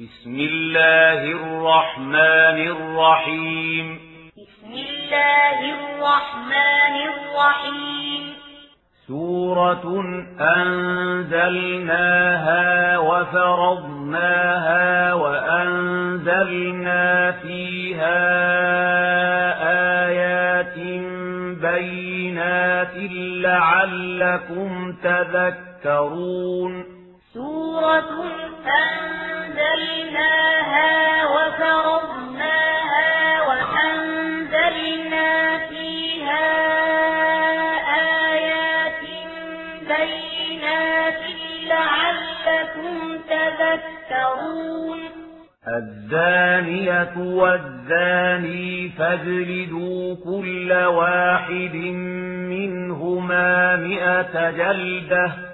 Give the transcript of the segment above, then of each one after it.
بسم الله الرحمن الرحيم. بسم الله الرحمن الرحيم. سورة أنزلناها وفرضناها وأنزلنا فيها آيات بينات لعلكم تذكرون. سورة أنزلناها وفرضناها وأنزلنا فيها آيات بينات لعلكم تذكرون. الزانية والزاني فاجلدوا كل واحد منهما مئة جلدة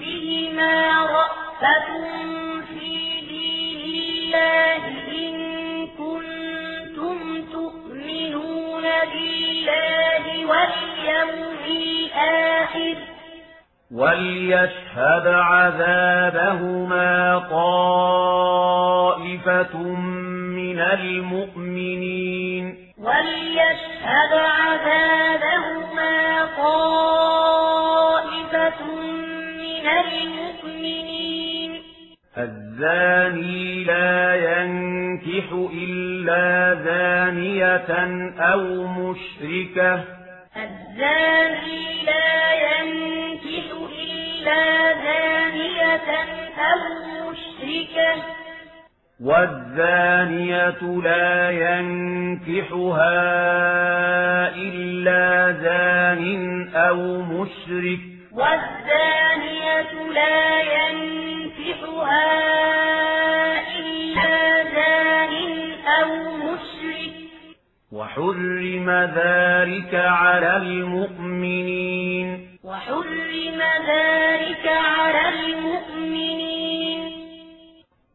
بهما رأفة في دين الله إن كنتم تؤمنون بالله واليوم الآخر وليشهد عذابهما طائفة من المؤمنين وليشهد عذابهما طائفة من المؤمنين. الزاني لا ينكح إلا زانية أو مشركة. الزاني لا ينكح إلا زانية أو مشركة. والزانية لا ينكحها إلا زان أو مشرك. والزانية لا ينكحها إلا زان أو مشرك. وحرم ذلك على المؤمنين. وحرم ذلك على المؤمنين.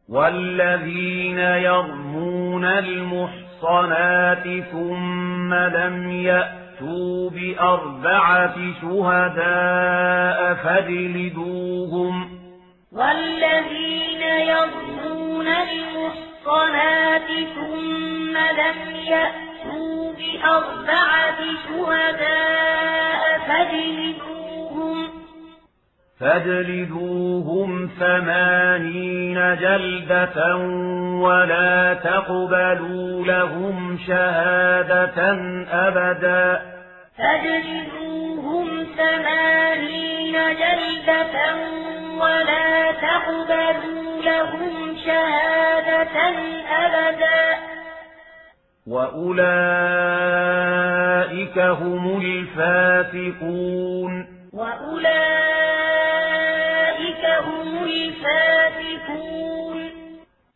والذين يرمون المحصنات ثم لم يأتوا بأربعة شهداء فاجلدوهم. والذين يرمون المحصنات ثم لم يأتوا بأربعة شهداء فاجلدوهم فاجلدوهم ثمانين جلدة ولا تقبلوا لهم شهادة أبدا. فاجلدوهم ثمانين جلدة ولا تقبلوا لهم شهادة أبدا. وأولئك هم الفاسقون. وأولئك هم الفاسقون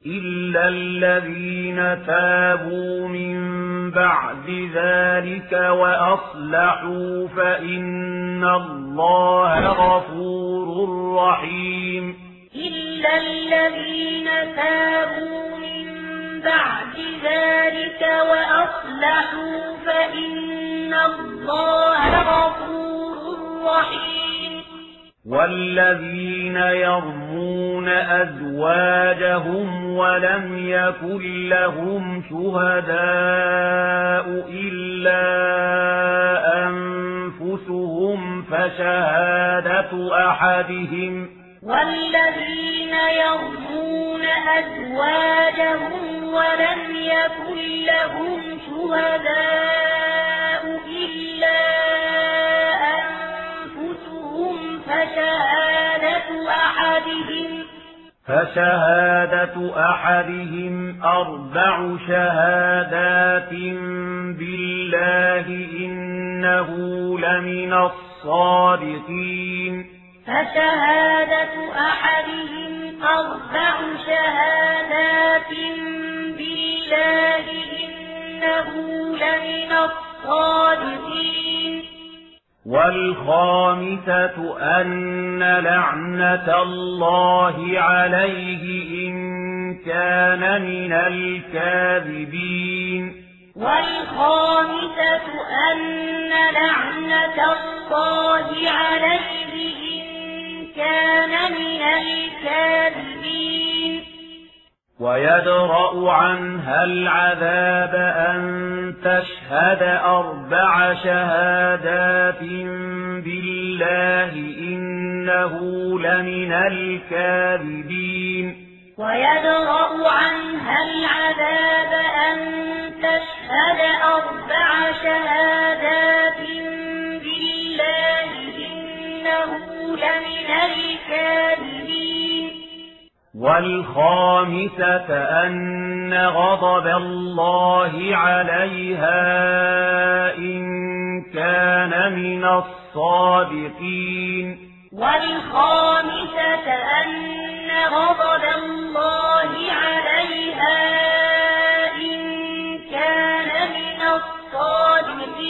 إلا الذين تابوا من بعد ذلك وأصلحوا فإن الله غفور رحيم. إلا الذين تابوا من بعد ذلك وأصلحوا فإن الله غفور رحيم والذين يرمون أزواجهم ولم يكن لهم شهداء إلا أنفسهم فشهادة أحدهم. والذين يرمون أزواجهم ولم يكن لهم شهداء إلا فشهادة أحدهم. أربع شهادات بالله إنه لمن الصادقين. فشهادة أحدهم أربع شهادات بالله إنه لمن الصادقين. والخامسة أن لعنة الله عليه إن كان من الكاذبين. والخامسة أن لعنة الله عليه إن كان من الكاذبين. ويدرأ عنها العذاب أن تشهد أربع شهادات بالله إنه لمن الكاذبين. ويدرأ عنها العذاب أن تشهد أربع شهادات والخامسة أن غضب الله عليها إن كان من الصادقين. والخامسة أن غضب الله عليها إن كان من الصادقين.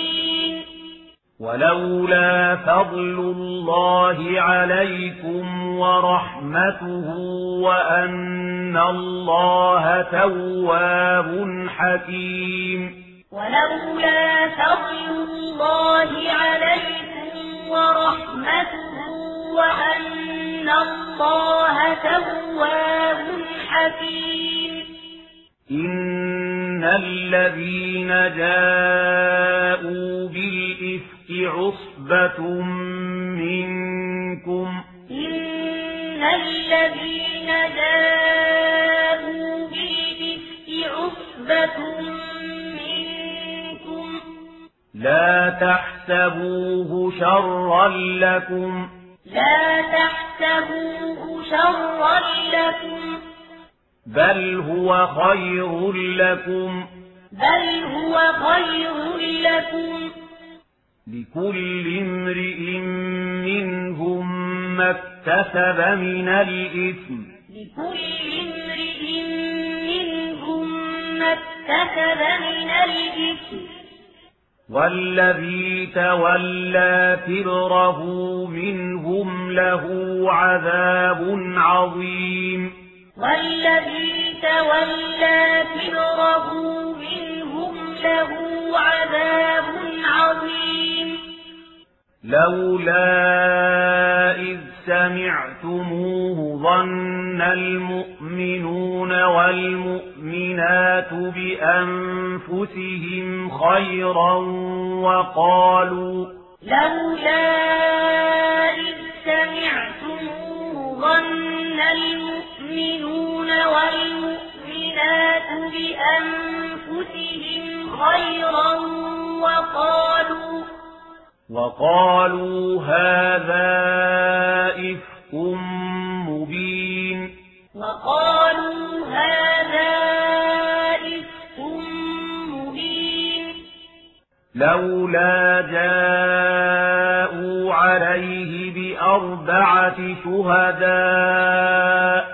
ولولا فضل الله عليكم ورحمته وأن الله تواب حكيم. ولولا فضل الله عليكم ورحمته وأن الله تواب حكيم. إن الذين جاءوا عصبة منكم إن الذين جاءوا بالإفك عصبة منكم لا تحسبوه شرا لكم لا تحسبوه شرا لكم بل هو خير لكم بل هو خير لكم لكل امرئ منهم ما اكتسب من الإثم. لكل امرئ منهم ما اكتسب من الإثم. والذي تولى كبره منهم له عذاب عظيم. والذي تولى كبره منهم له لولا إذ سمعتموه ظن المؤمنون والمؤمنات بأنفسهم خيرا وقالوا لولا إذ سمعتموه ظن المؤمنون والمؤمنات بأنفسهم خيرا وقالوا وقالوا هذا إفك مبين. وقالوا هذا إفك مبين. لولا جاءوا عليه بأربعة شهداء.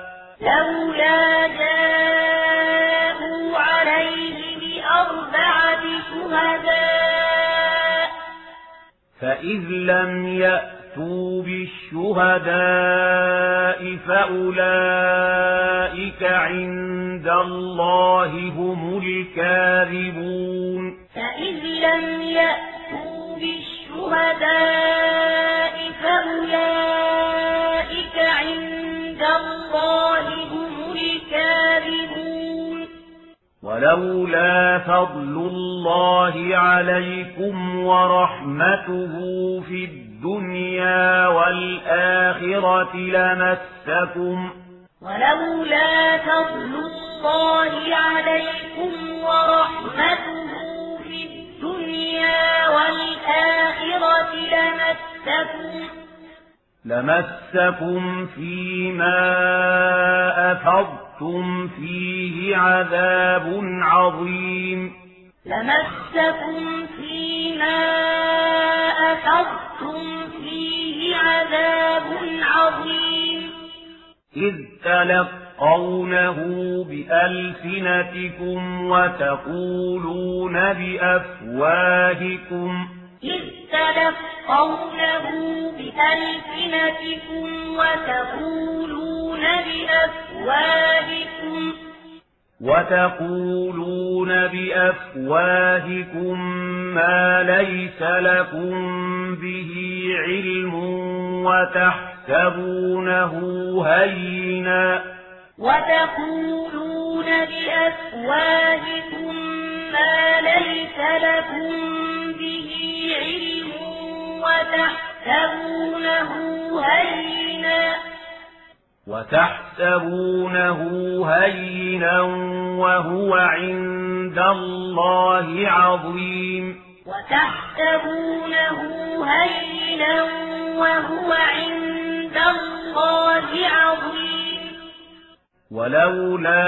لولا جاءوا عليه بأربعة شهداء. فإذ لم يأتوا بالشهداء فأولئك عند الله هم الكاذبون فإذ لم يأتوا بالشهداء فأولئك عند الله هم الكاذبون ولولا فضل الله عليكم ورحمته في الدنيا والآخرة لمسكم ولولا فضل الله عليكم ورحمته في الدنيا والآخرة لمسكم لمسكم فيما أفضتم فيه عذاب عظيم لمسكم فيما أفضتم فيه عذاب عظيم إذ تلقونه بألسنتكم وتقولون بأفواهكم إذ تلقونه بألسنتكم وتقولون بأفواهكم. وتقولون بأفواهكم ما ليس لكم به علم وتحسبونه هينا. وتقولون بأفواهكم ما ليس لكم به علم وتحسبونه هينا. وتحسبونه هينا وهو عند الله عظيم. وتحسبونه هينا وهو عند الله عظيم. ولولا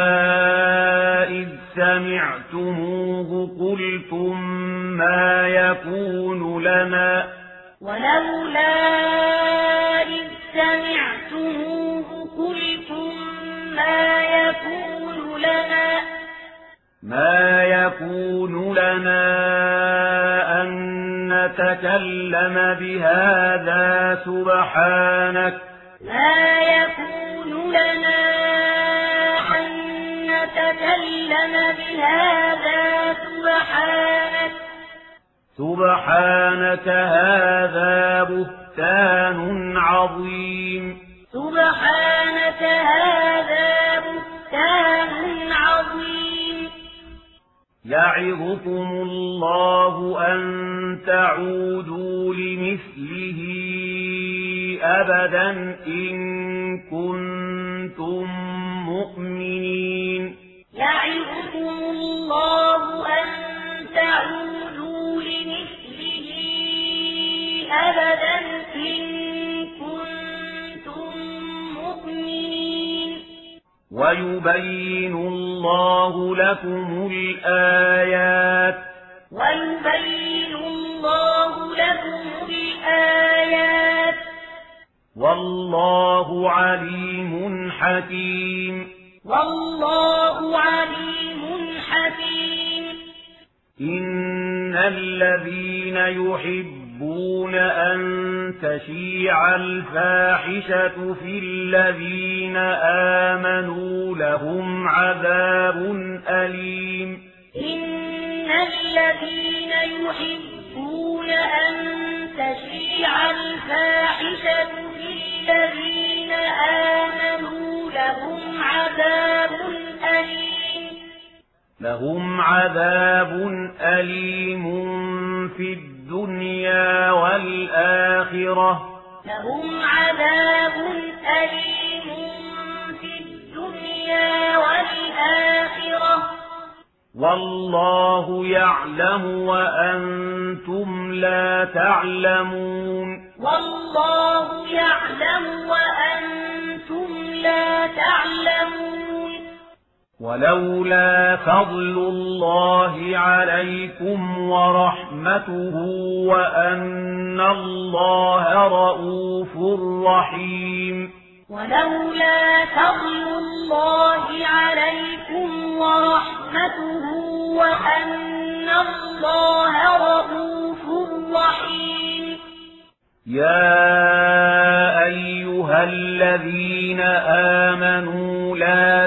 إذ سمعتموه قلتم ما يكون لنا. ولولا إذ سمعتموه قلتم ما يكون لنا. ما يكون لنا أن نتكلم بهذا سبحانك. ما يكون لنا نتكلم بهذا سبحانك. سبحانك هذا بهتان عظيم. سبحانك هذا بهتان عظيم. يعظكم الله أن تعودوا لمثله أبدا إن كنتم ويبين الله لكم الآيات. ويبين الله لكم الآيات. والله عليم حكيم. والله عليم حكيم. إن الذين يحبون أن تشيع الفاحشة في الذين آمنوا لهم عذاب أليم. إن الذين يحبون أن تشيع الفاحشة في الذين آمنوا لهم عذاب أليم. لهم عذاب أليم في الدنيا والآخرة. لهم عذاب أليم في الدنيا والآخرة. والله يعلم وأنتم لا تعلمون. والله يعلم وأنتم لا تعلمون. ولولا فضل الله عليكم ورحمته وأن الله رؤوف رحيم. ولولا فضل الله عليكم ورحمته وأن الله رؤوف رحيم. يا أيها الذين آمنوا لا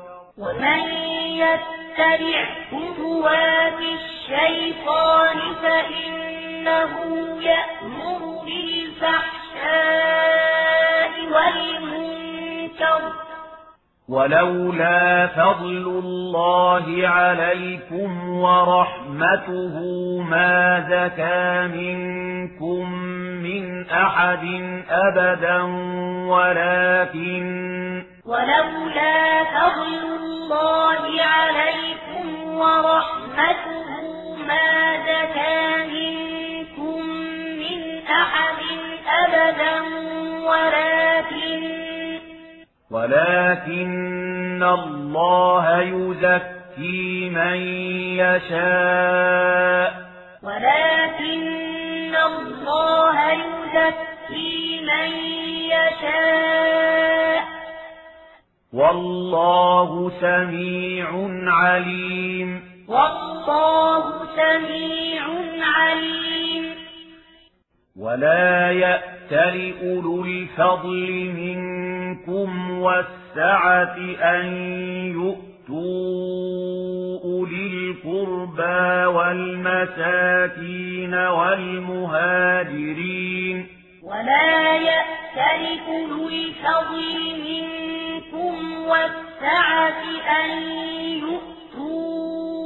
ومن يتبع خطوات الشيطان فإنه يأمر بالفحشاء والمنكر. ولولا فضل الله عليكم ورحمته ما زكى منكم من أحد أبدا ولكن ولولا فضل الله عليكم ورحمته ما زكى منكم من أحد أبدا ولكن ولكن الله يزكي من يشاء. ولكن الله يزكي من يشاء. والله سميع عليم. والله سميع عليم. ولا يأتل أولو الفضل منكم والسعة أن يؤتوا أولي القربى والمساكين والمهاجرين. ولا يأتل أولو الفضل منكم والسعة أن يؤتوا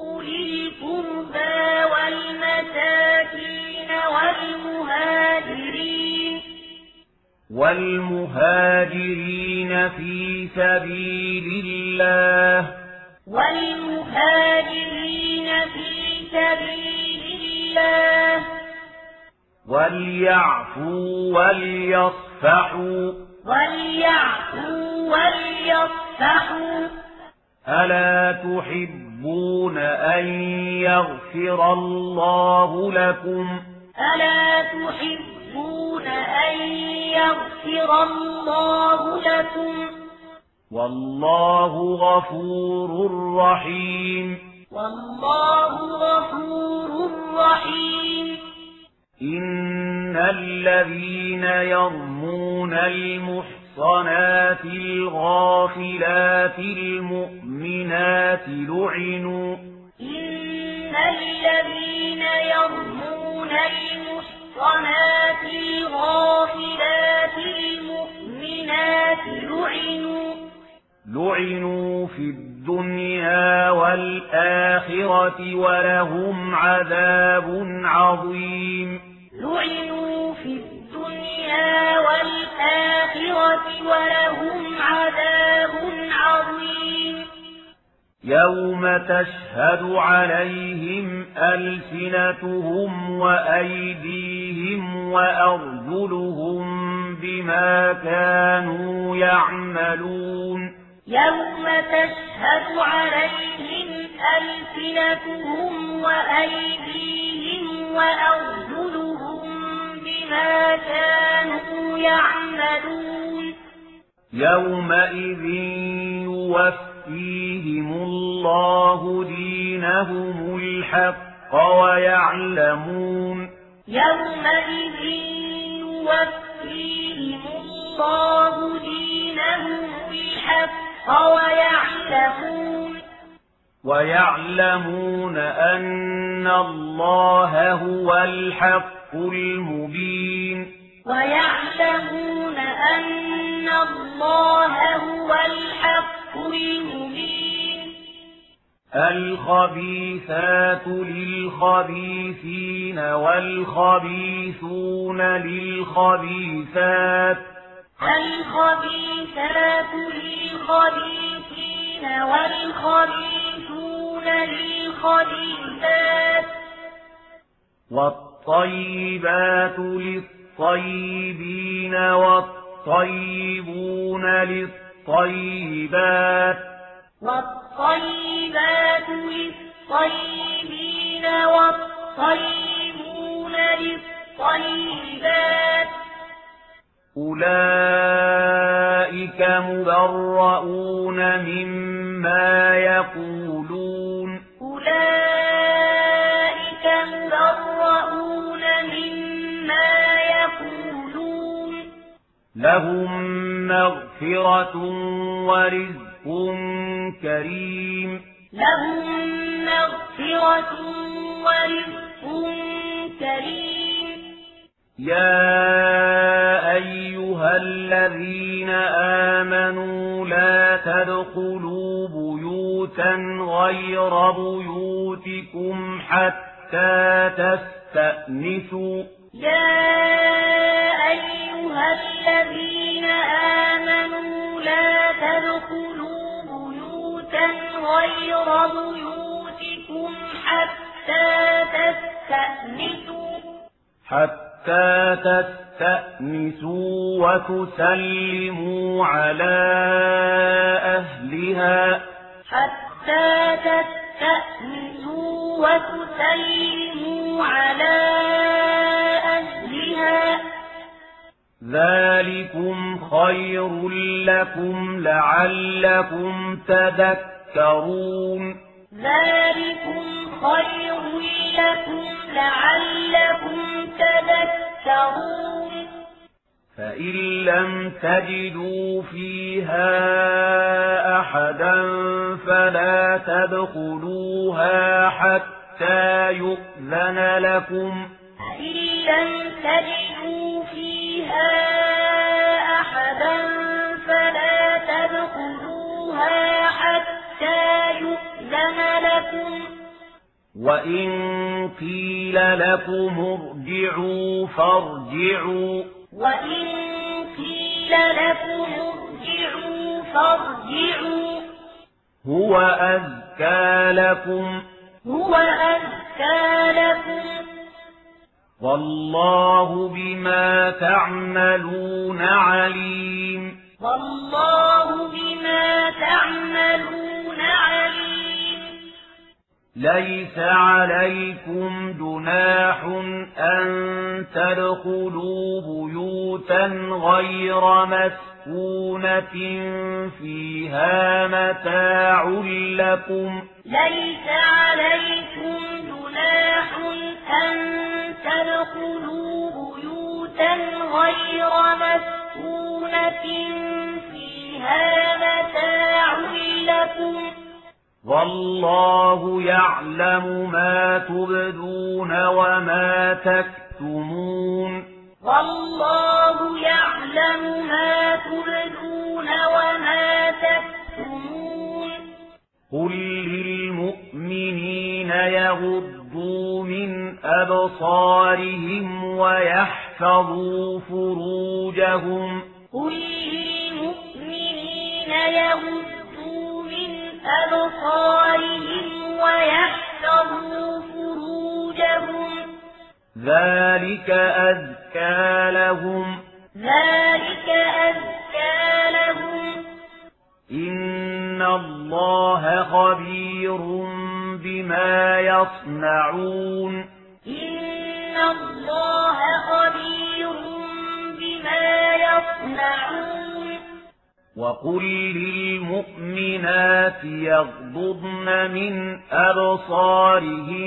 أولي القربى والمساكين والمهاجرين والمهاجرين في سبيل الله والمهاجرين في سبيل الله وليعفوا وليصفحوا وليعفوا وليصفحوا ألا تحبون أن يغفر الله لكم ألا تحبون أن يغفر الله لكم والله غفور رحيم والله غفور رحيم إن الذين يرمون المحصنات الغافلات المؤمنات لعنوا إن الذين يرمون المحصنات الغافلات المؤمنات لعنوا لعنوا في الدنيا والآخرة ولهم عذاب عظيم لعنوا في الدنيا والآخرة ولهم عذاب عظيم. يوم تشهد عليهم ألسنتهم وأيديهم وأرجلهم بما كانوا يعملون. يوم تشهد عليهم ألسنتهم وأيديهم وأرجلهم بما كانوا يعملون يومئذ يوفيهم الله دينهم الحق ويعلمون يومئذ يوفيهم الله دينهم الحق ويعلمون ويعلمون أن الله هو الحق المبين. ويعلمون أن الله هو الحق المبين. الخبيثات للخبيثين والخبيثون للخبيثات. الخبيثات للخبيثين والخبيثون للخبيثات. والطيبات للطيبين والطيبون للطيبات والطيبات للطيبين والطيبون للطيبات أولئك مبرؤون مما يقولون أولئك مبرؤون مما يقولون. لهم مغفرة ورزق كريم. لهم مغفرة ورزق كريم. يا أيها الذين آمنوا لا تدخلوا بيوتا غير بيوتكم حتى تستأنسوا. يا أيها الذين آمنوا لا تدخلوا بيوتا غير بيوتكم حتى تستأنسوا. حتى تستأنسوا وتسلموا على أهلها. حتى تستأنسوا. وتسلموا على أهلها. ذلكم خير لكم لعلكم تذكرون. ذلكم خير لكم لعلكم تذكرون. فإن لم تجدوا فيها أحدا فلا تدخلوها حتى يؤذن لكم فإن لم تجدوا فيها أحدا فلا تدخلوها حتى يؤذن لكم وَإِن قِيلَ لَكُمْ ارْجِعُوا فَارْجِعُوا وَإِن قِيلَ لَكُمْ ارْجِعُوا فَارْجِعُوا هُوَ أَزْكَى لَكُمْ هُوَ أَزْكَى لَكُمْ وَاللَّهُ بِمَا تَعْمَلُونَ عَلِيمٌ وَاللَّهُ بِمَا تَعْمَلُونَ عَلِيمٌ ليس عليكم جناح أن تدخلوا بيوتا غير مسكونة فيها متاع لكم. ليس عليكم جناح أن تدخلوا بيوتا غير مسكونة فيها متاع لكم. والله يعلم ما تبدون وما تكتمون. والله يعلم ما تبدون وما تكتمون. قل للمؤمنين يغضوا من أبصارهم ويحفظوا فروجهم. قل للمؤمنين يغضوا أبصارهم ويحفظوا فروجهم. ذلك أذكى لهم. ذلك أذكى لهم. إن الله خبير بما يصنعون. إن الله خبير بما يصنعون. وقل للمؤمنات يغضضن من أبصارهن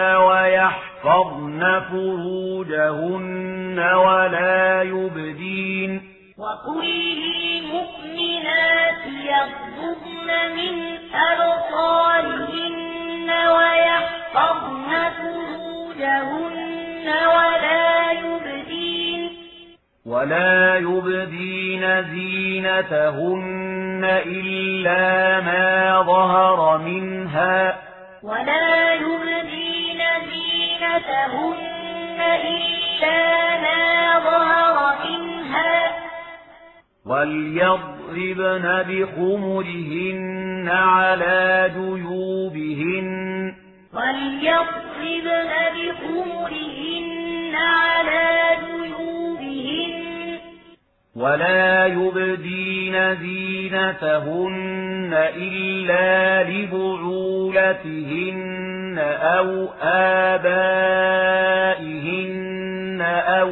ويحفظن فروجهن ولا يبدين وقل للمؤمنات يغضضن من أبصارهن ويحفظن فروجهن ولا يبدين ولا يبدين زينتهن إلا ما ظهر منها ولا يبدين زينتهن إلا ما ظهر منها وليضربن بخمرهن على جيوبهن وليضربن بخمرهن على جيوبهن ولا يبدين زينتهن إلا لبعولتهن أو آبائهن أو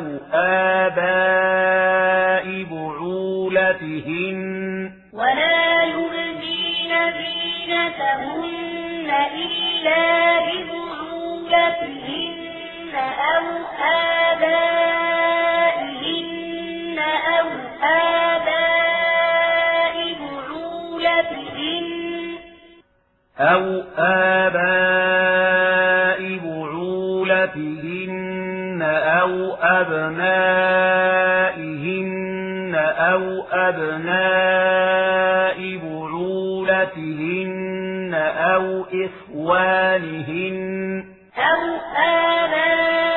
آباء بعولتهن ولا يبدين زينتهن إلا لبعولتهن أو آبائهن آباء بعولتهن أو آباء بعولتهن أو أبنائهن أو أبناء بعولتهن أو إخوانهن. أو آباء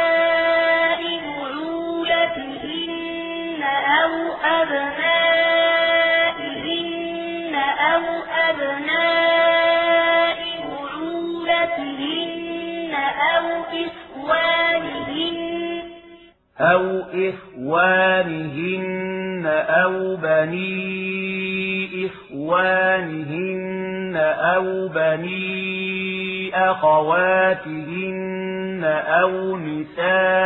أبنائهن أو أبناء بعولتهن أو إخوانهن أو إخوانهن أو بني إخوانهن أو بني أخواتهن أو نسائهن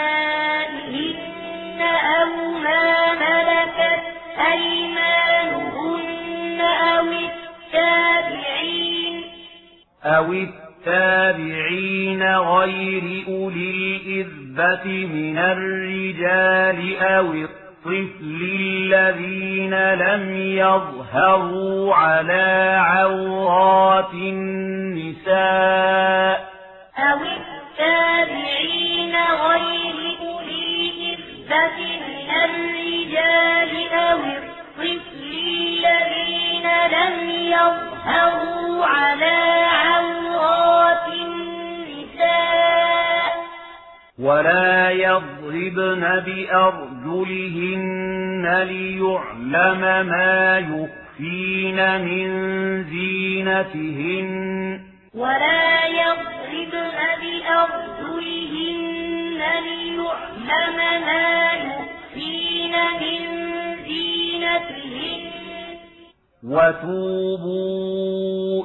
أو التابعين غير أولي الإذبة من الرجال أو الطفل الذين لم يظهروا على عورات النساء أو التابعين غير أولي الإذبة من الرجال أو الطفل الذين لم يظهروا على عورات النساء ولا يضربن بأرجلهن ليعلم ما يخفين من زينتهن ولا يضربن بأرجلهن ليعلم ما يخفين من زينتهن وتوبوا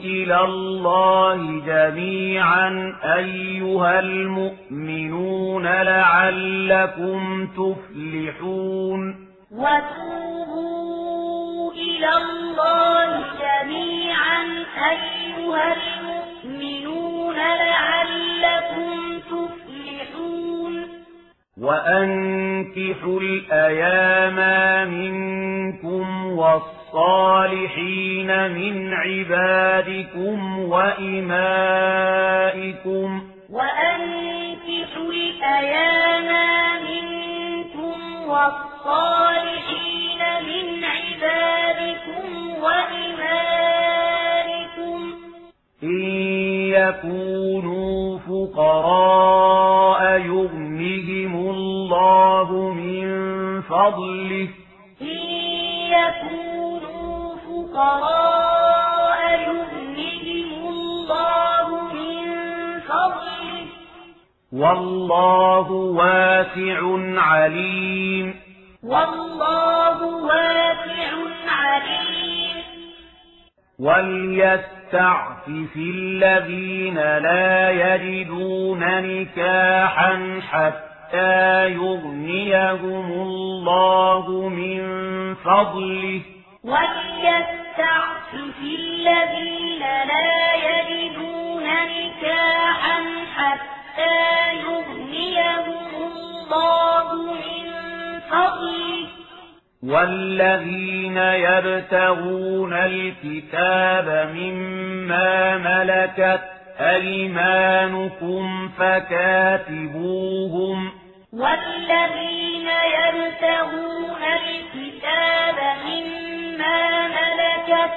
إلى الله جميعا أيها المؤمنون لعلكم تفلحون. وتوبوا إلى الله جميعا أيها المؤمنون لعلكم تفلحون. وأنكحوا الأيام منكم والصالحين من عبادكم وإمائكم وأنكحوا الأيام منكم والصالحين من عبادكم وإمائكم إن يكونوا فقراء يغنهم الله من فضله يغنهم الله من فضله. والله واسع عليم. والله واسع عليم. وليستعفف الذين لا يجدون نكاحا حتى يغنيهم الله من فضله. وليستعفف الذين لا يجدون نكاحا حتى يغنيهم الله من فضله. والذين يبتغون الكتاب مما ملكت أيمانكم فكاتبوهم والذين يبتغون الكتاب مما ملكت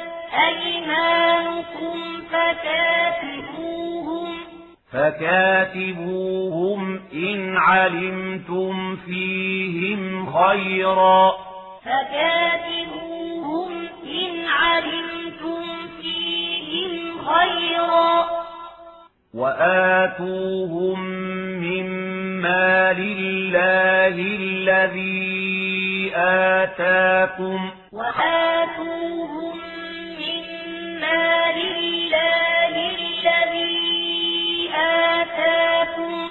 أيمانكم فكاتبوهم فكاتبوهم إن علمتم فيهم خيرا. فكاتبوهم إن علمتم فيهم خيرا. وآتوهم مما لله الذي آتاكم وآتوهم مما لله الذي آتاكم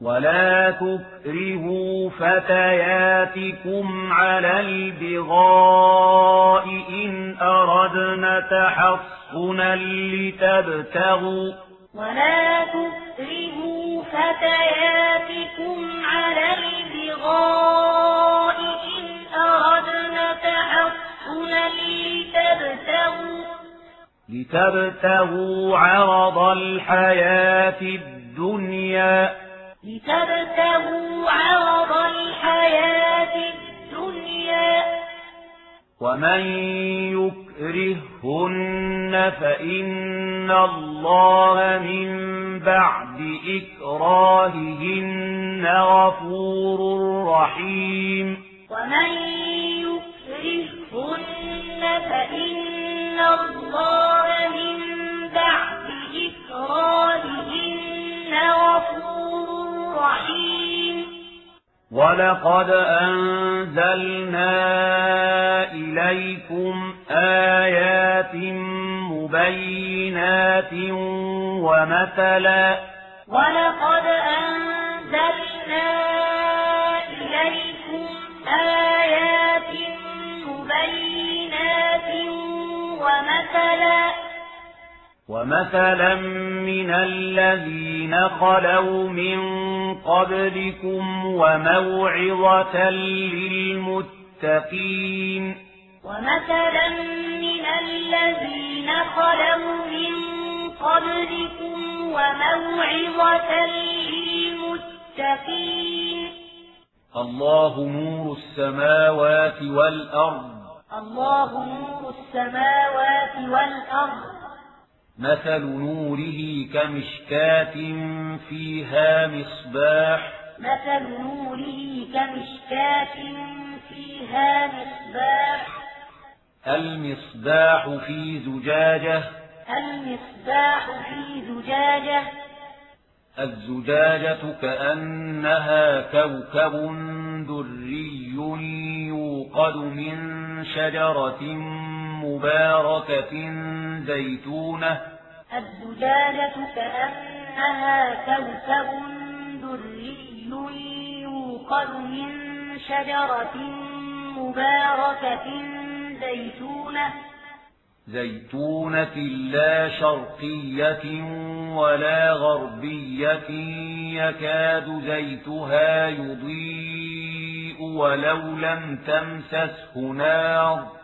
ولا تكرهوا فتياتكم على البغاء إن أردنا تحصنا لتبتغوا ولا تكرهوا فتياتكم على البغاء إن أردنا تحصنا لتبتغوا لتبتغوا عرض الحياة الدنيا. لتبتغوا عرض الحياة الدنيا. ومن يكرهن فإن الله من بعد إكراههن غفور رحيم ومن يكرهن فإن الله من بعد إكراههن غفور رحيم ولقد أنزلنا إليكم آيات مبينات ومثلا ولقد أنزلنا إليكم آيات مبينات ومثلا ومثلا من الذين خلوا من قبلكم وموعظة للمتقين ومثلا من الذين خلوا من قبلكم وموعظة للمتقين الله نور السماوات والأرض الله نور السماوات والأرض مثل نوره كمشكاة فيها مصباح مثل نوره كمشكاة فيها مصباح المصباح في زجاجة المصباح في زجاجة الزجاجة كأنها كوكب دري يوقد من شجرة مباركة زيتونة. الزجاجة كأنها كوكب دري يوقد من شجرة مباركة زيتونة. زيتونة لا شرقية ولا غربية يكاد زيتها يضيء ولو لم تمسسه نار.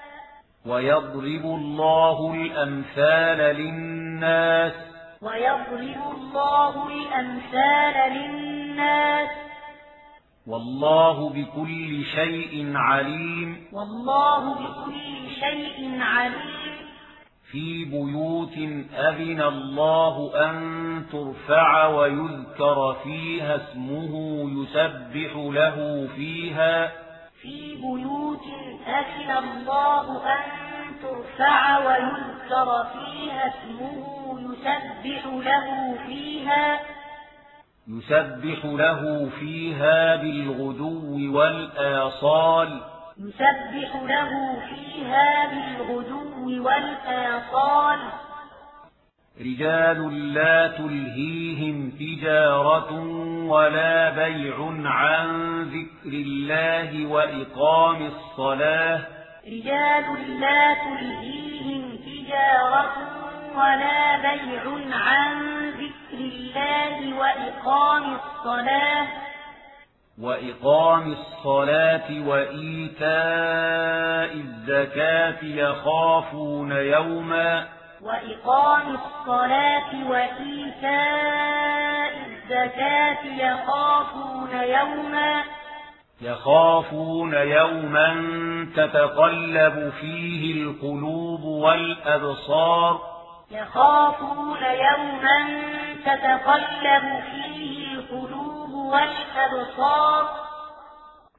ويضرب الله الأمثال للناس ويضرب الله الأمثال للناس والله بكل شيء عليم والله بكل شيء عليم في بيوت أذن الله أن ترفع ويذكر فيها اسمه يسبح له فيها في بيوت أذن الله أن ترفع ويذكر فيها اسمه يسبح له فيها يسبح له فيها بالغدو والآصال. يسبح له فيها بالغدو والآصال. رجال لا تلهيهم تجارة ولا بيع عن ذكر الله وإقام الصلاة. رجال لا تلهيهم تجارة ولا بيع عن ذكر الله وإقام الصلاة. وإقام الصلاة وإيتاء الزكاة يخافون يوما وإقام الصلاة وإيتاء الزكاة يخافون يوما يخافون يوما تتقلب فيه القلوب والأبصار يخافون يوما تتقلب فيه القلوب والأبصار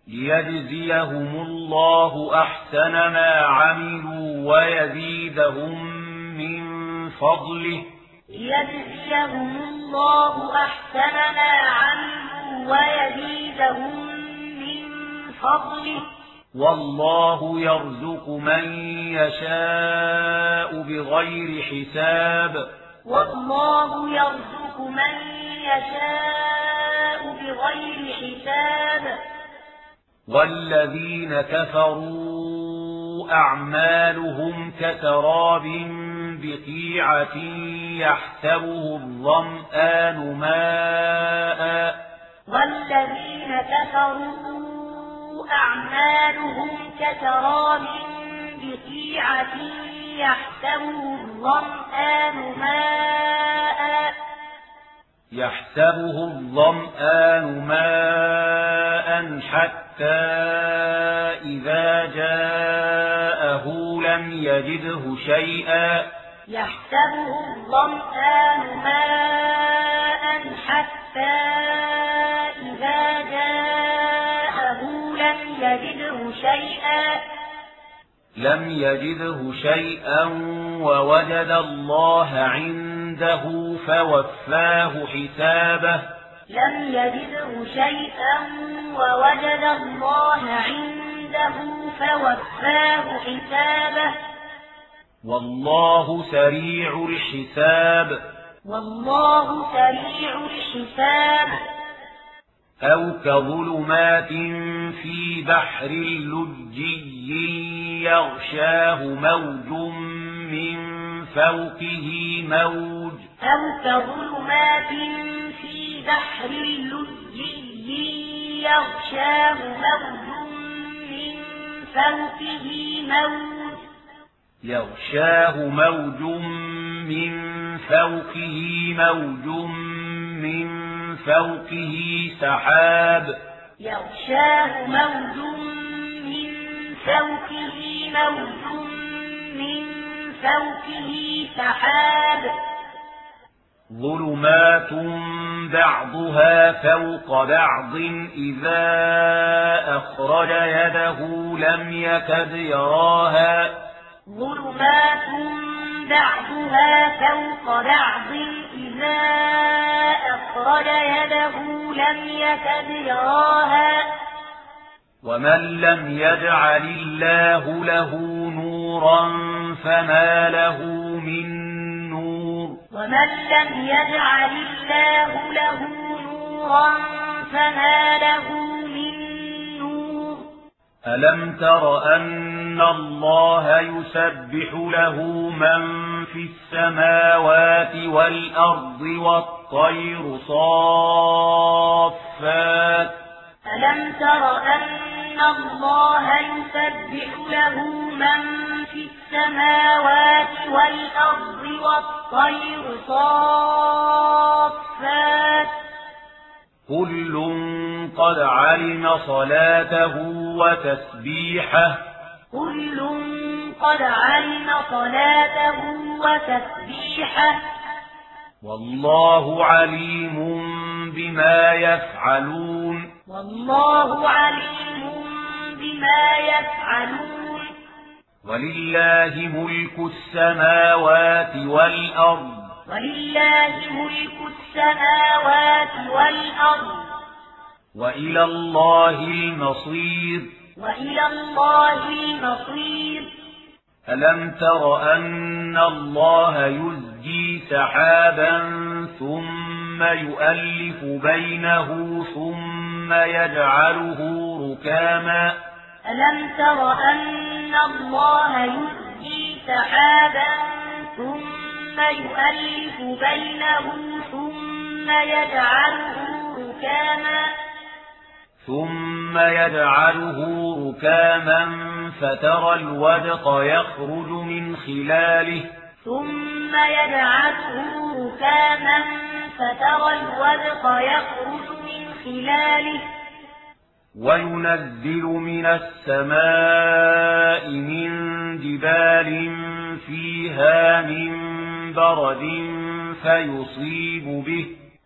ليجزيهم الله أحسن ما عملوا ويزيدهم من فضله. ليجزيهم الله أحسن ما عملوا ويزيدهم من فضله. والله يرزق من يشاء بغير حساب. والله يرزق من يشاء بغير حساب. والذين كفروا أعمالهم كتراب بقيعة يحسبه الظمآن ماء. والذين كفروا أعمالهم كتراب بقيعة يحسبه الظمآن ماء. يحسبه الظمآن ماء حتى إذا جاءه لم يجده شيئا. يحسبه الظمآن ماء حتى إذا جاءه لم يجده شيئا. لم يجده شيئا ووجد الله عنده فوفاه حسابه. لم يجده شيئا ووجد الله عنده فوفاه حسابه. والله سريع الحساب. والله سريع الحساب. أو كظلمات في بحر لجي يغشاه موج من فوقه موج. أو كظلمات في بحر لجي يغشاه موج من فوقه موج. يغشاه موج من فوقه موج من فوقه سحاب. يغشاه موج من فوقه موج من فوقه سحاب. ظلمات بعضها فوق بعض إذا أخرج يده لم يكد يراها. ظلمات بعضها فوق بعض. إذا أخرج يده لم يكد يراها. ومن لم يجعل الله له نورا فما له من نور. ومن لم يجعل الله له نورا فما له من نور. ألم تر أن الله يسبح له من في السماوات والأرض والطير صافات. ألم تر أن الله يسبح له من في السماوات والأرض والطير صافات؟ كل قد علم صلاته وتسبيحه كل قد علم صلاته وتسبيحه. والله عليم بما يفعلون. والله عليم بما يفعلون. ولله ملك السماوات والأرض. ولله ملك السماوات والأرض. وإلى الله المصير. وإلى الله المصير. ألم تر أن الله يزجي سحابا ثم يؤلف بينه ثم يجعله ركاما؟ ألم تر أن الله يزجي سحابا ثم يؤلف بينه ثم يجعله ركاما؟ ثم يجعله ركاما فترى الودق يخرج من خلاله ثم يجعله ركاما فترى الودق يخرج من خلاله وينزل من السماء من جبال فيها من برد فيصيب به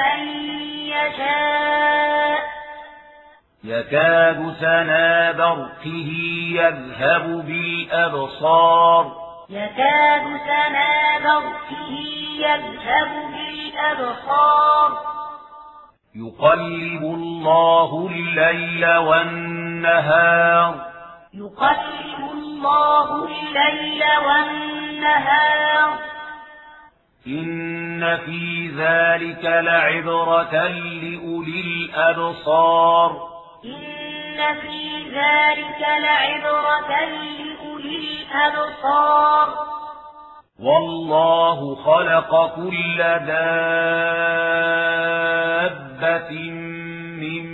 من يشاء. يكاد سنا برقه يذهب بالأبصار. يكاد سنا برقه يذهب بالأبصار. يقلب الله الليل والنهار. يقلب الله الليل والنهار. إن في ذلك لعبرة لأولي الأبصار إن في ذلك لعبرة لأولي الأبصار والله خلق كل دابة من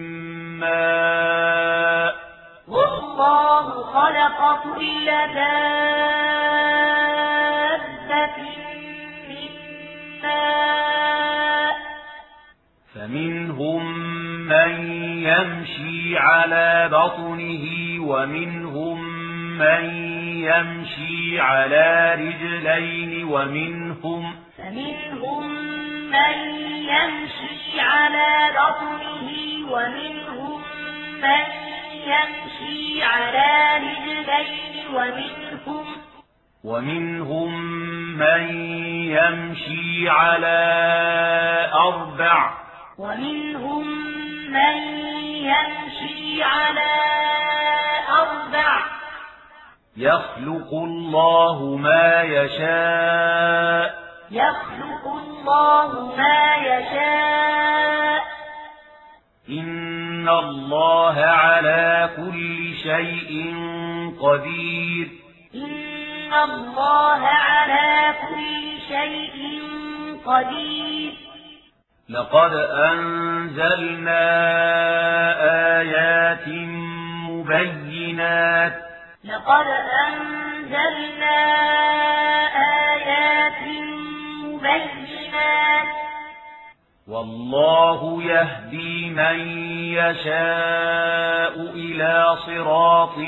ماء والله خلق كل دابة فمنهم من يمشي على بطنه ومنهم من يمشي على رجلين ومنهم فمنهم من يمشي على بطنه ومنهم من يمشي على رجلين ومنهم ومنهم من يمشي على أربع ومنهم من يمشي على أربع يخلق الله ما يشاء يخلق الله ما يشاء. إن الله على كل شيء قدير. إن الله على كل شيء قدير لقد أنزلنا آيات مبينات لقد أنزلنا آيات مبينات والله يهدي من يشاء إلى صراط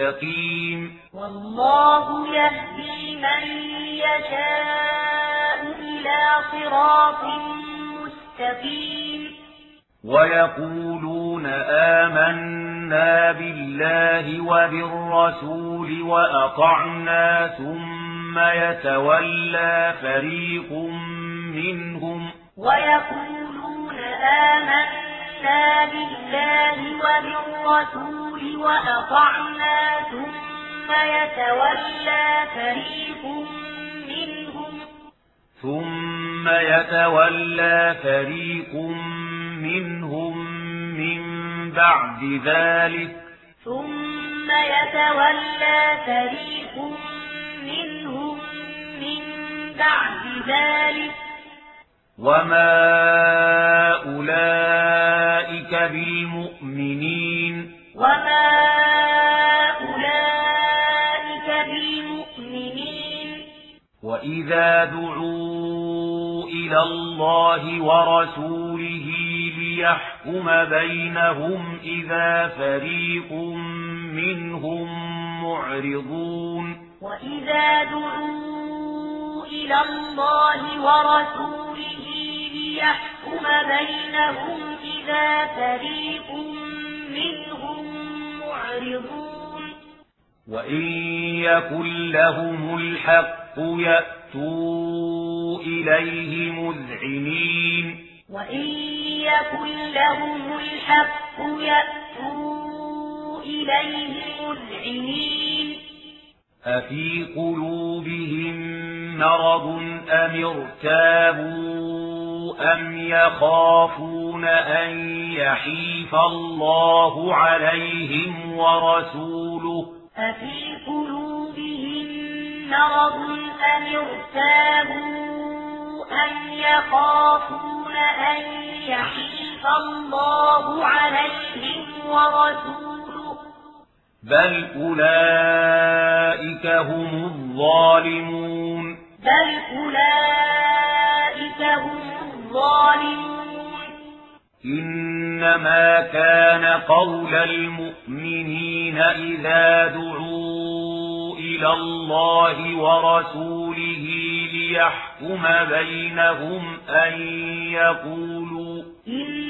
مستقيم والله يهدي من يشاء إلى صراط مستقيم. ويقولون آمنا بالله وبالرسول وأطعنا ثم يتولى فريق منهم. ويقولون آمنا بالله وبالرسول وأطعنا ثم يتولى فريق منهم. ثم يتولى فريق منهم من بعد ذلك. ثم يتولى فريق منهم من بعد ذلك. وما أولئك بالمؤمنين. وما أولئك بالمؤمنين. وإذا دعوا إلى الله ورسوله ليحكم بينهم إذا فريق منهم معرضون. وإذا دعوا إلى الله ورسوله ليحكم بينهم إذا فريق منهم معرضون وإن يكن لهم الحق يأتوا إليه مذعنين وإن يكن لهم الحق يأتوا إليه مذعنين أفي قلوبهم مرض أم ارتابوا أم يخافون أن يحيف الله عليهم ورسوله أفي قلوبهم مرض أم ارتابوا أم يخافون أن يحيف الله عليهم ورسوله بل أولئك هم الظالمون بل أولئك هم الظالمون إنما كان قول المؤمنين إذا دعوا إلى الله ورسوله ليحكم بينهم أن يقولوا إن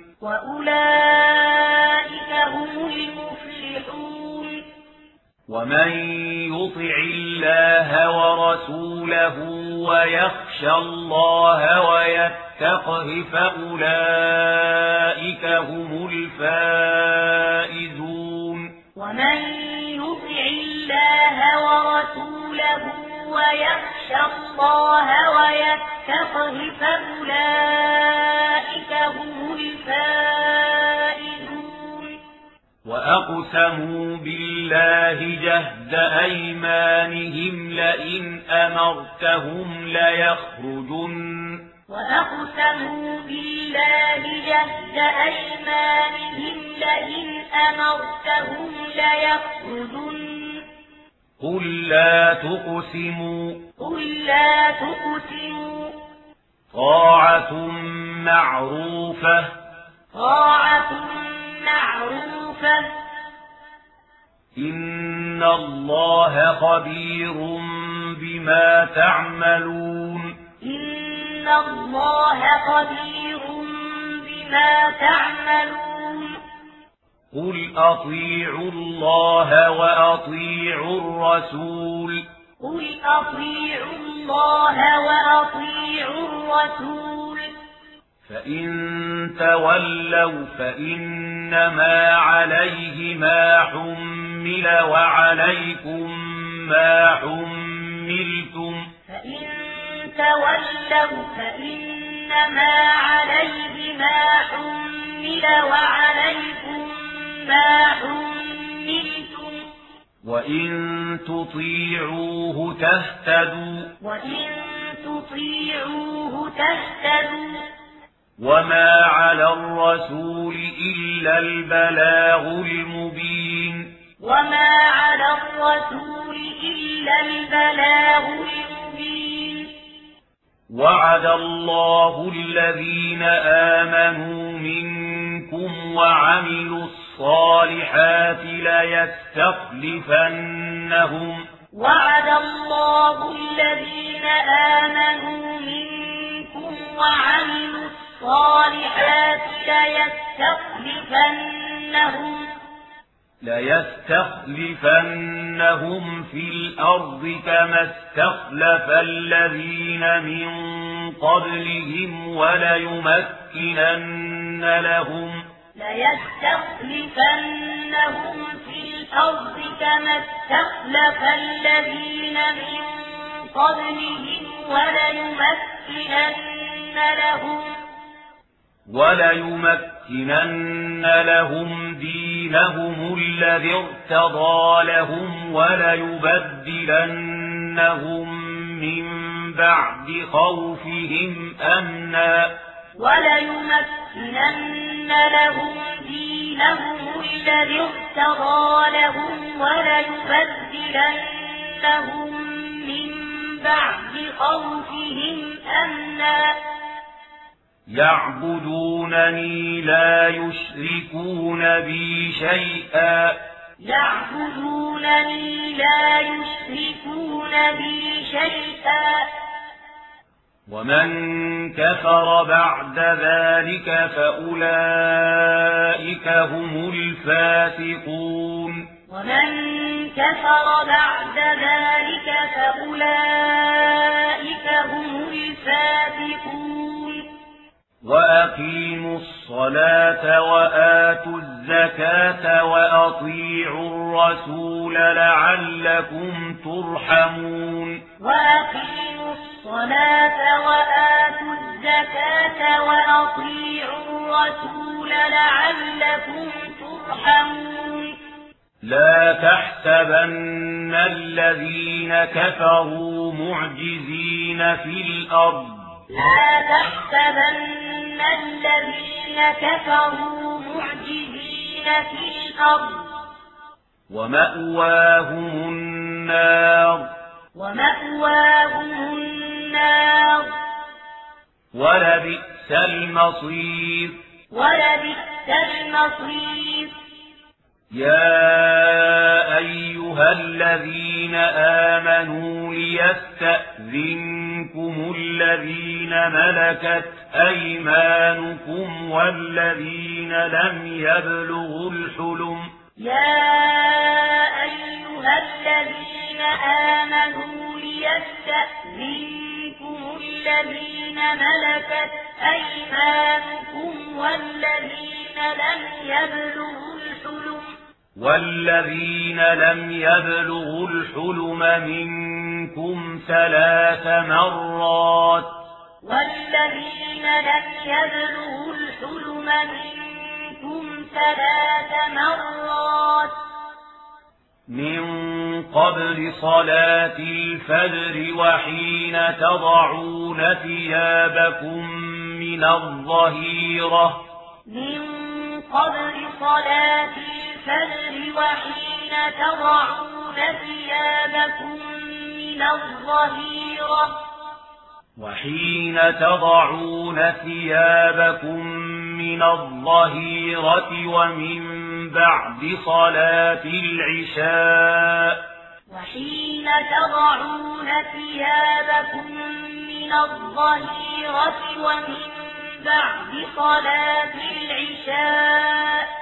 وأولئك هم المفلحون ومن يطع الله ورسوله ويخشى الله ويتقه فأولئك هم الفائزون ومن يطع الله ورسوله ويخشى الله ويتقه فأولئك هم الفائزون. وأقسموا بالله جهد أيمانهم لئن أمرتهم ليخرجن. وأقسموا بالله جهد أيمانهم لئن أمرتهم ليخرجن. قل لا تقسموا قل لا تقسموا طاعة معروفة طاعة معروفة إن الله خبير بما تعملون إن الله خبير بما تعملون قل أطيعوا الله وأطيعوا الرسول قل أطيعوا الله وأطيعوا الرسول فإن تولوا فإنما عليه ما حمل وعليكم ما حملتم فإن تولوا فإنما عليه ما حمل وعليكم حملتم وإن تطيعوه تهتدوا وإن تطيعوه تهتدوا وما على الرسول إلا البلاغ المبين وما على الرسول إلا البلاغ المبين وعد الله الذين آمنوا منكم وعملوا الصالحات ليستخلفنهم. وعد الله الذين آمنوا منكم وعملوا الصالحات ليستخلفنهم. ليستخلفنهم في الأرض كما استخلف الذين من قبلهم وليمكنن لهم ليستخلفنهم في الأرض كما استخلف الذين من قبلهم وليمكنن لهم وليمكنن لهم دينهم الذي ارتضى لهم وليبدلنهم من بعد خوفهم أمنا. وليمكنن لهم دينهم الذي ارتضى لهم وليبدلنهم من بعد خوفهم أمنا. يعبدونني لا يشركون بي شيئا. يعبدونني لا يشركون بي شيئا. ومن كفر بعد ذلك فأولئك هم الفاسقون. ومن كفر بعد ذلك فأولئك هم الفاسقون. وأقيموا الصلاة وآتوا الزكاة وأطيعوا الرسول لعلكم ترحمون وأقيموا الصلاة وآتوا الزكاة وأطيعوا الرسول لعلكم ترحمون لا تحسبن الذين كفروا معجزين في الأرض لا تحسبن الذين كفروا معجزين في الأرض. ومأواهم النار. ومأواهم النار. ولبئس المصير. ولبئس المصير. يا أيها الذين آمنوا ليستأذنكم الذين ملكت أيمانكم والذين لم يبلغوا الحلم. يا أيها الذين آمنوا ليستأذنكم الذين ملكت أيمانكم والذين لم يبلغوا الحلم. والذين لم يبلغوا الحلم منكم ثلاث مرات. والذين لم يبلغوا الحلم منكم ثلاث مرات. من قبل صلاة الفجر وحين تضعون ثيابكم من الظهيرة. من قبل صلاة الفجر وحين تضعون ثيابكم من الظهيرة. وحين تضعون ثيابكم من الظهيرة ومن بعد صلاة العشاء. وحين تضعون ثيابكم من الظهيرة ومن بعد صلاة العشاء.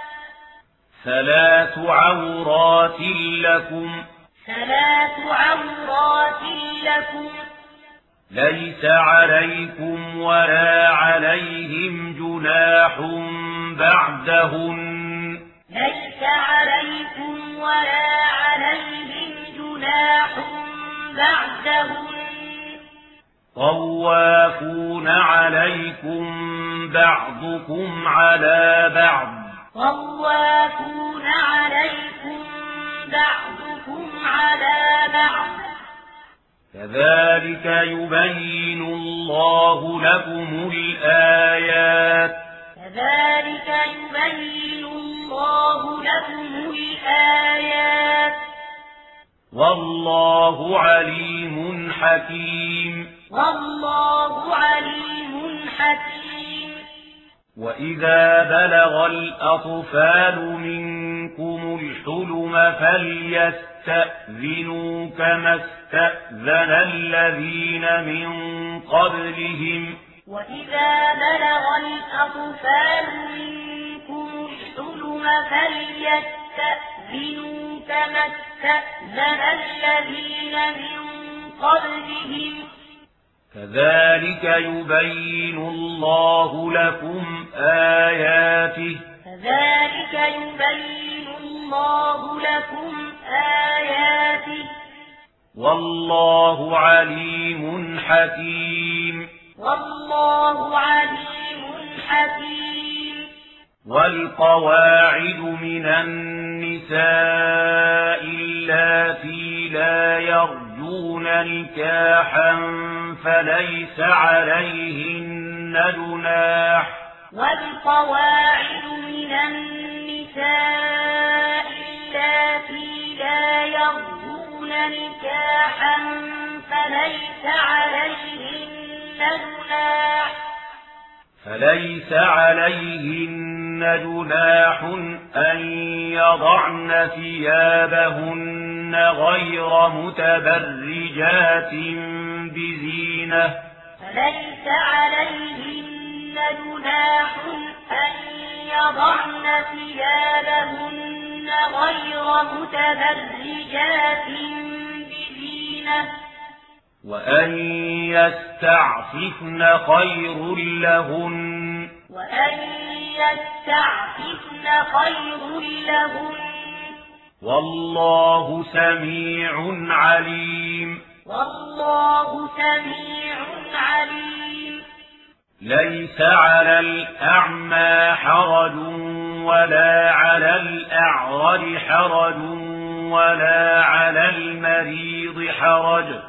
ثلاث عورات لكم. ثلاث عورات لكم. ليس عليكم ولا عليهم جناح بعدهن. ليس عليكم ولا عليهم جناح بعدهن. طوافون عليكم بعضكم على بعض. طوافون عليكم بعضكم على بعض. كذلك يبين الله لكم الآيات. كذلك يبين الله لكم الآيات. والله عليم حكيم. والله عليم حكيم. وإذا بلغ الأطفال منكم الحلم فليستأذنوا كما استأذن الذين من قبلهم وإذا بلغ الأطفال منكم الحلم فليستأذنوا كما استأذن الذين من قبلهم كذلك يبين الله لكم آياته. كذلك يبين الله لكم آياته. والله عليم حكيم. والله عليم حكيم. والقواعد من النساء اللاتي لا يرجون نكاحا فليس عليهن جناح والقواعد من النساء اللاتي لا يرجون نكاحا فليس عليهن جناح فليس عليهن جناح أن يضعن ثيابهن غير متبرجات بزينة. فليس عليهن جناح أن يضعن ثيابهن غير متبرجات بزينة. وأن يستعففن خير لهن وأن يستعففن خير لهن والله سميع عليم والله سميع عليم ليس على الأعمى حرج ولا على الأعرج حرج ولا على المريض حرج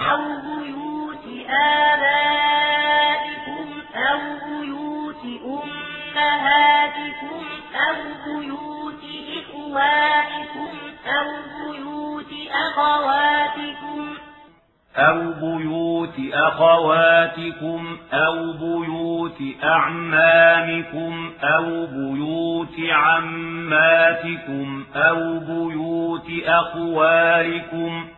أو بيوت آبائكم أو بيوت أمهاتكم أو بيوت إخوانكم أو بيوت أخواتكم. أو بيوت أخواتكم أو بيوت أعمامكم أو بيوت عماتكم أو بيوت أخوالكم.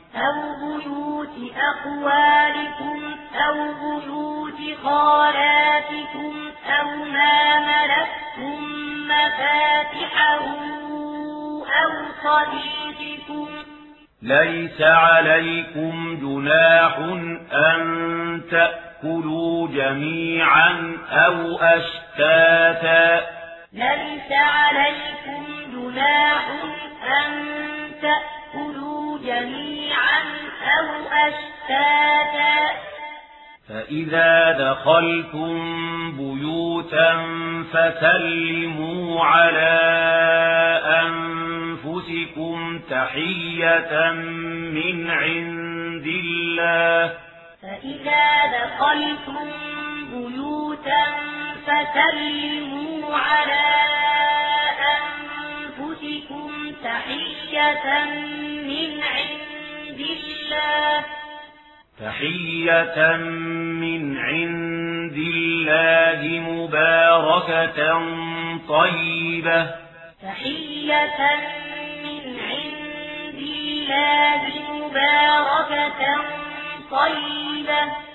أو بيوت أخوالكم أو بيوت خالاتكم أو ما ملكتم مفاتحه أو صديقكم ليس عليكم جناح أن تأكلوا جميعا أو أشتاتا. ليس عليكم جناح أن تأكلوا جميعا أو أشتاتا. فإذا دخلتم بيوتا فسلموا على أنفسكم تحية من عند الله. فإذا دخلتم بيوتا فسلموا على أنفسكم تحية من عند الله. تحية من عند الله مباركة طيبة. تحية من عند الله مباركة طيبة.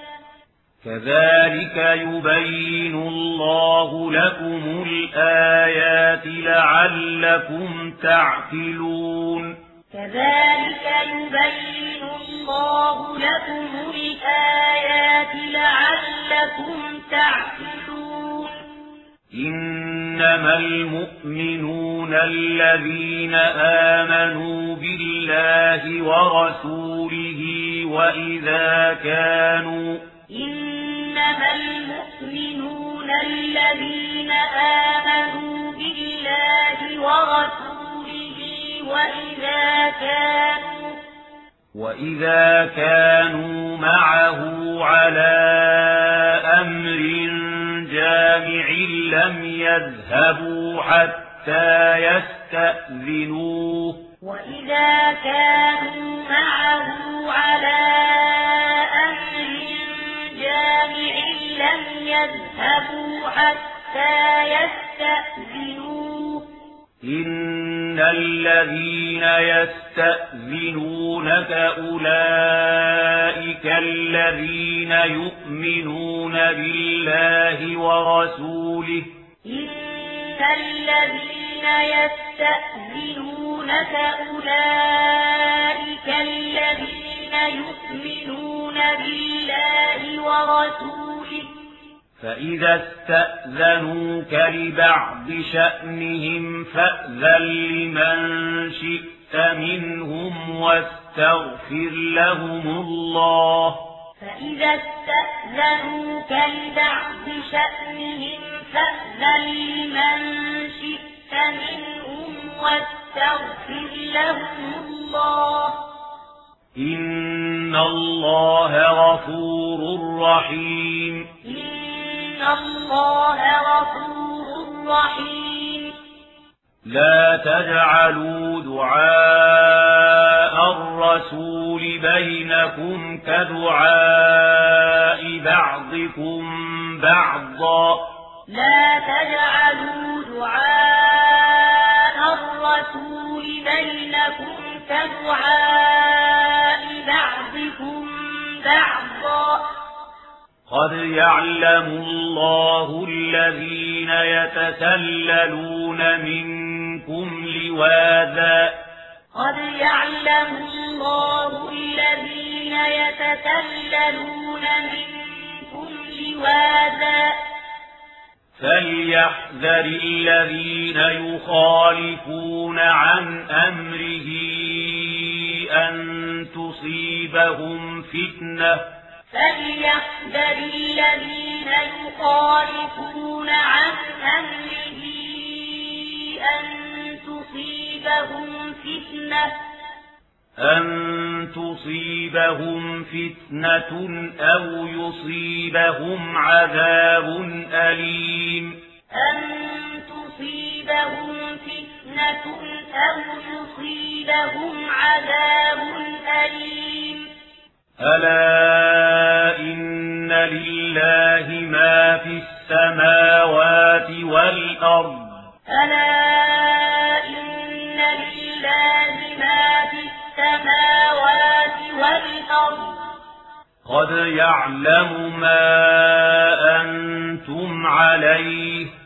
كذلك يبين الله لكم الآيات لعلكم تعقلون. كذلك يبين الله لكم الآيات لعلكم تعقلون. إنما المؤمنون الذين آمنوا بالله ورسوله وإذا كانوا إنما المؤمنون الذين آمنوا بالله ورسوله وإذا كانوا وإذا كانوا معه على أمر جامع لم يذهبوا حتى يستأذنوه. وإذا كانوا معه على أمر جامع لم يذهبوا حتى يستأذنوه إن الذين يستأذنونك أولئك الذين يؤمنون بالله ورسوله. إن الذين يستأذنونك أولئك الذين يؤمنون بالله ورسوله. فإذا استأذنوك لبعض شأنهم فأذن لمن شئت منهم واستغفر لهم الله. فإذا استأذنوك لبعض شأنهم فأذن لمن شئت منهم واستغفر لهم الله. إن الله غفور رحيم إن الله غفور رحيم لا تجعلوا دعاء الرسول بينكم كدعاء بعضكم بعضا لا تجعلوا دعاء الرسول بينكم كدعاء بعضا قد يعلم الله الذين يتسللون منكم لواذا. قد يعلم الله الذين يتسللون منكم لواذا. فليحذر الذين يخالفون عن أمره أن تصيبهم فتنة فليحذر الذين يخالفون عن أمره أن تصيبهم فتنة أن تصيبهم فتنة أو يصيبهم عذاب أليم أن تصيبهم فتنة أو يصيبهم عذاب أليم. ألا إن لله ما في السماوات والأرض. ألا إن لله ما في السماوات والأرض. قد يعلم ما أنتم عليه.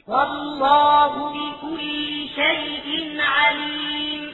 والله بكل شيء عليم.